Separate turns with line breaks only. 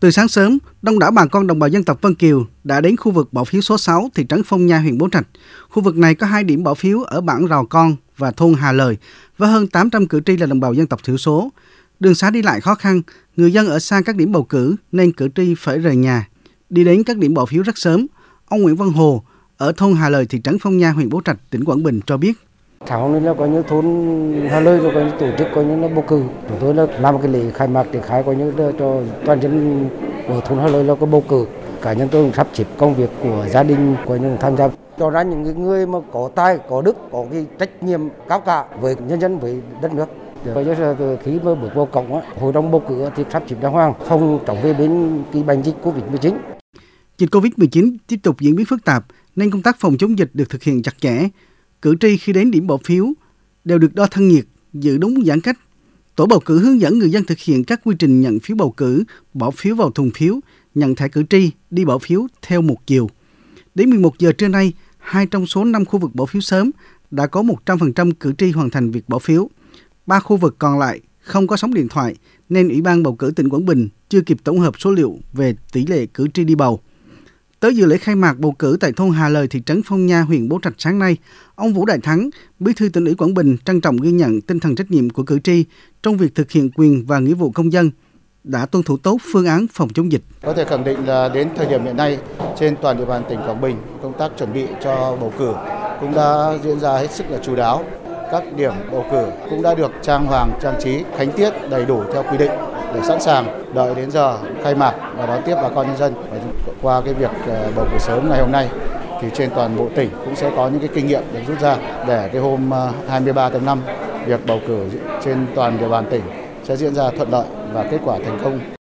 Từ sáng sớm, đông đảo bà con đồng bào dân tộc Vân Kiều đã đến khu vực bỏ phiếu số 6 thị trấn Phong Nha, huyện Bố Trạch. Khu vực này có hai điểm bỏ phiếu ở bản Rào Con và thôn Hà Lời, với hơn 800 cử tri là đồng bào dân tộc thiểu số. Đường xá đi lại khó khăn, người dân ở xa các điểm bầu cử nên cử tri phải rời nhà. Đi đến các điểm bỏ phiếu rất sớm. Ông Nguyễn Văn Hồ ở thôn Hà Lời, thị trấn Phong Nha, huyện Bố Trạch, tỉnh Quảng Bình cho biết.
Tháng nay là có những thôn Hà lơi rồi có những tổ chức có những là bầu cử. Chúng tôi là làm một cái lễ khai mạc để khai có những cho toàn dân của thôn Hà lơi là có bầu cử. Cá nhân tôi cũng sắp xếp công việc của gia đình của những tham gia cho ra những người mà có tài, có đức, có cái trách nhiệm cao cả với nhân dân với đất nước. Bây giờ khi mà bước vào cổng, hội đồng bầu cử thì sắp xếp đàng hoàng, không trọng về bên cái bệnh dịch Covid-19.
Dịch Covid-19 tiếp tục diễn biến phức tạp nên công tác phòng chống dịch được thực hiện chặt chẽ. Cử tri khi đến điểm bỏ phiếu đều được đo thân nhiệt, giữ đúng giãn cách. Tổ bầu cử hướng dẫn người dân thực hiện các quy trình nhận phiếu bầu cử, bỏ phiếu vào thùng phiếu, nhận thẻ cử tri, đi bỏ phiếu theo một chiều. Đến 11 giờ trưa nay, hai trong số 5 khu vực bỏ phiếu sớm đã có 100% cử tri hoàn thành việc bỏ phiếu. Ba khu vực còn lại không có sóng điện thoại nên Ủy ban bầu cử tỉnh Quảng Bình chưa kịp tổng hợp số liệu về tỷ lệ cử tri đi bầu. Tới dự lễ khai mạc bầu cử tại thôn Hà Lời, thị trấn Phong Nha, huyện Bố Trạch sáng nay, ông Vũ Đại Thắng, Bí thư tỉnh ủy Quảng Bình trân trọng ghi nhận tinh thần trách nhiệm của cử tri trong việc thực hiện quyền và nghĩa vụ công dân, đã tuân thủ tốt phương án phòng chống dịch.
Có thể khẳng định là đến thời điểm hiện nay trên toàn địa bàn tỉnh Quảng Bình, công tác chuẩn bị cho bầu cử cũng đã diễn ra hết sức là chú đáo. Các điểm bầu cử cũng đã được trang hoàng, trang trí, khánh tiết đầy đủ theo quy định để sẵn sàng đợi đến giờ khai mạc và đón tiếp bà con nhân dân. Và qua cái việc ờ, bầu cử sớm ngày hôm nay, thì trên toàn bộ tỉnh cũng sẽ có những cái kinh nghiệm được rút ra để cái hôm ờ, 23 tháng 5 việc bầu cử trên toàn địa bàn tỉnh sẽ diễn ra thuận lợi và kết quả thành công